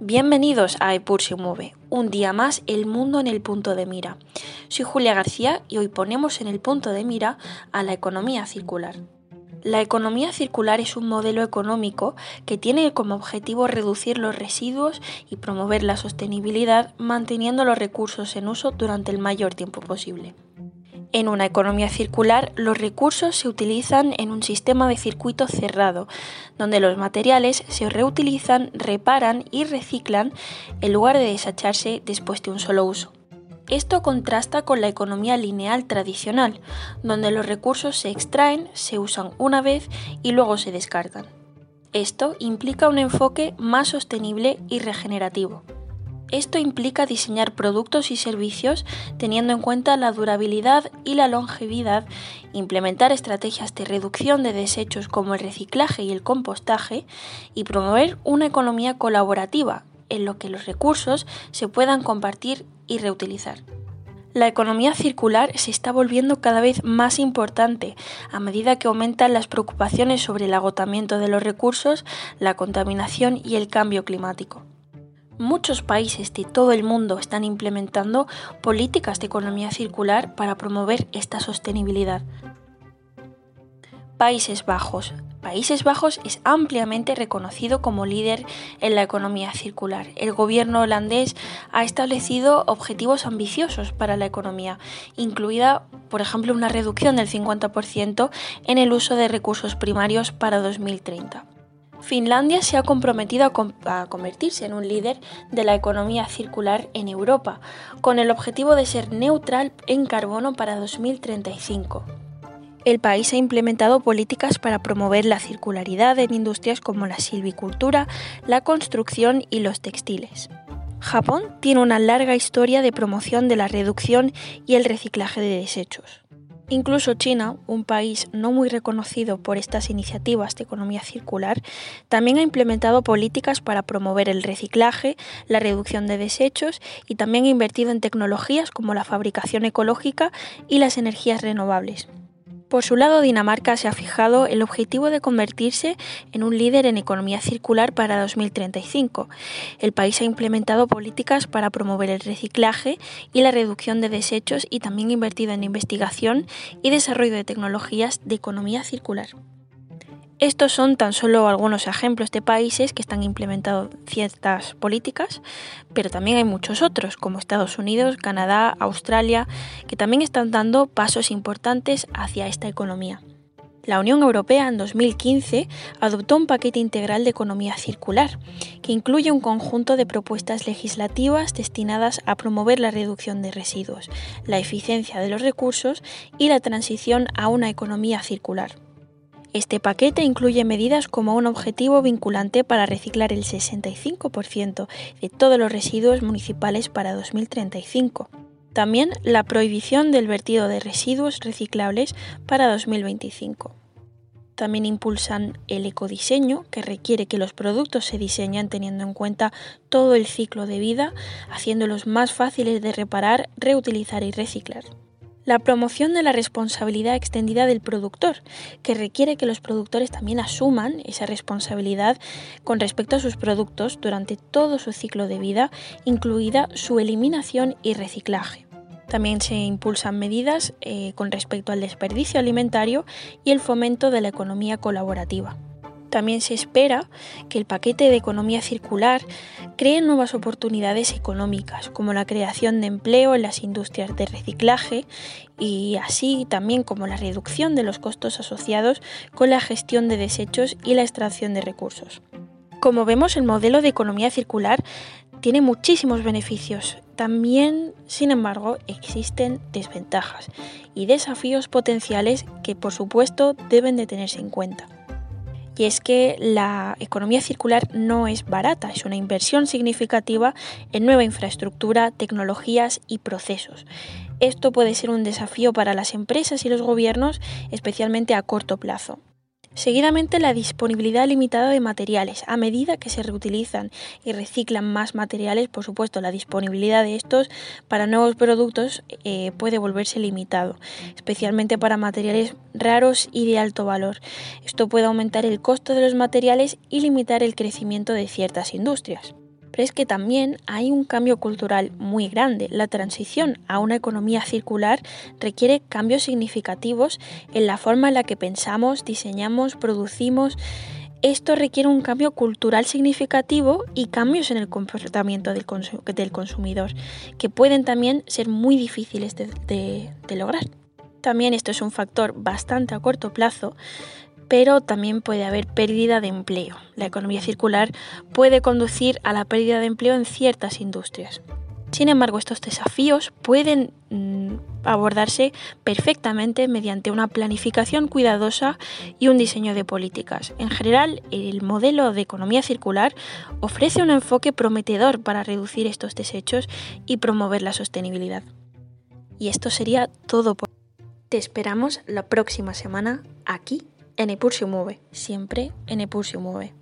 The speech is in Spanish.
Bienvenidos a Epur se mueve, un día más el mundo en el punto de mira. Soy Julia García y hoy ponemos en el punto de mira a la economía circular. La economía circular es un modelo económico que tiene como objetivo reducir los residuos y promover la sostenibilidad manteniendo los recursos en uso durante el mayor tiempo posible. En una economía circular, los recursos se utilizan en un sistema de circuito cerrado, donde los materiales se reutilizan, reparan y reciclan en lugar de desecharse después de un solo uso. Esto contrasta con la economía lineal tradicional, donde los recursos se extraen, se usan una vez y luego se descartan. Esto implica un enfoque más sostenible y regenerativo. Esto implica diseñar productos y servicios teniendo en cuenta la durabilidad y la longevidad, implementar estrategias de reducción de desechos como el reciclaje y el compostaje y promover una economía colaborativa en lo que los recursos se puedan compartir y reutilizar. La economía circular se está volviendo cada vez más importante a medida que aumentan las preocupaciones sobre el agotamiento de los recursos, la contaminación y el cambio climático. Muchos países de todo el mundo están implementando políticas de economía circular para promover esta sostenibilidad. Países Bajos. Países Bajos es ampliamente reconocido como líder en la economía circular. El gobierno holandés ha establecido objetivos ambiciosos para la economía, incluida, por ejemplo, una reducción del 50% en el uso de recursos primarios para 2030. Finlandia se ha comprometido a, convertirse en un líder de la economía circular en Europa, con el objetivo de ser neutral en carbono para 2035. El país ha implementado políticas para promover la circularidad en industrias como la silvicultura, la construcción y los textiles. Japón tiene una larga historia de promoción de la reducción y el reciclaje de desechos. Incluso China, un país no muy reconocido por estas iniciativas de economía circular, también ha implementado políticas para promover el reciclaje, la reducción de desechos y también ha invertido en tecnologías como la fabricación ecológica y las energías renovables. Por su lado, Dinamarca se ha fijado el objetivo de convertirse en un líder en economía circular para 2035. El país ha implementado políticas para promover el reciclaje y la reducción de desechos y también ha invertido en investigación y desarrollo de tecnologías de economía circular. Estos son tan solo algunos ejemplos de países que están implementando ciertas políticas, pero también hay muchos otros, como Estados Unidos, Canadá, Australia, que también están dando pasos importantes hacia esta economía. La Unión Europea en 2015 adoptó un paquete integral de economía circular, que incluye un conjunto de propuestas legislativas destinadas a promover la reducción de residuos, la eficiencia de los recursos y la transición a una economía circular. Este paquete incluye medidas como un objetivo vinculante para reciclar el 65% de todos los residuos municipales para 2035. También la prohibición del vertido de residuos reciclables para 2025. También impulsan el ecodiseño, que requiere que los productos se diseñen teniendo en cuenta todo el ciclo de vida, haciéndolos más fáciles de reparar, reutilizar y reciclar la promoción de la responsabilidad extendida del productor, que requiere que los productores también asuman esa responsabilidad con respecto a sus productos durante todo su ciclo de vida, incluida su eliminación y reciclaje. También se impulsan medidas eh, con respecto al desperdicio alimentario y el fomento de la economía colaborativa. También se espera que el paquete de economía circular cree nuevas oportunidades económicas, como la creación de empleo en las industrias de reciclaje y así también como la reducción de los costos asociados con la gestión de desechos y la extracción de recursos. Como vemos, el modelo de economía circular tiene muchísimos beneficios. También, sin embargo, existen desventajas y desafíos potenciales que, por supuesto, deben de tenerse en cuenta y es que la economía circular no es barata, es una inversión significativa en nueva infraestructura, tecnologías y procesos. Esto puede ser un desafío para las empresas y los gobiernos, especialmente a corto plazo. Seguidamente, la disponibilidad limitada de materiales. A medida que se reutilizan y reciclan más materiales, por supuesto, la disponibilidad de estos para nuevos productos eh, puede volverse limitado, especialmente para materiales raros y de alto valor. Esto puede aumentar el costo de los materiales y limitar el crecimiento de ciertas industrias. Pero es que también hay un cambio cultural muy grande. La transición a una economía circular requiere cambios significativos en la forma en la que pensamos, diseñamos, producimos. Esto requiere un cambio cultural significativo y cambios en el comportamiento del, consumidor, que pueden también ser muy difíciles de lograr. También esto es un factor bastante a corto plazo, pero también puede haber pérdida de empleo. La economía circular puede conducir a la pérdida de empleo en ciertas industrias. Sin embargo, estos desafíos pueden mm, abordarse perfectamente mediante una planificación cuidadosa y un diseño de políticas. En general, el modelo de economía circular ofrece un enfoque prometedor para reducir estos desechos y promover la sostenibilidad. Y esto sería todo por te esperamos la próxima semana aquí en Epur mueve, siempre en Epur mueve.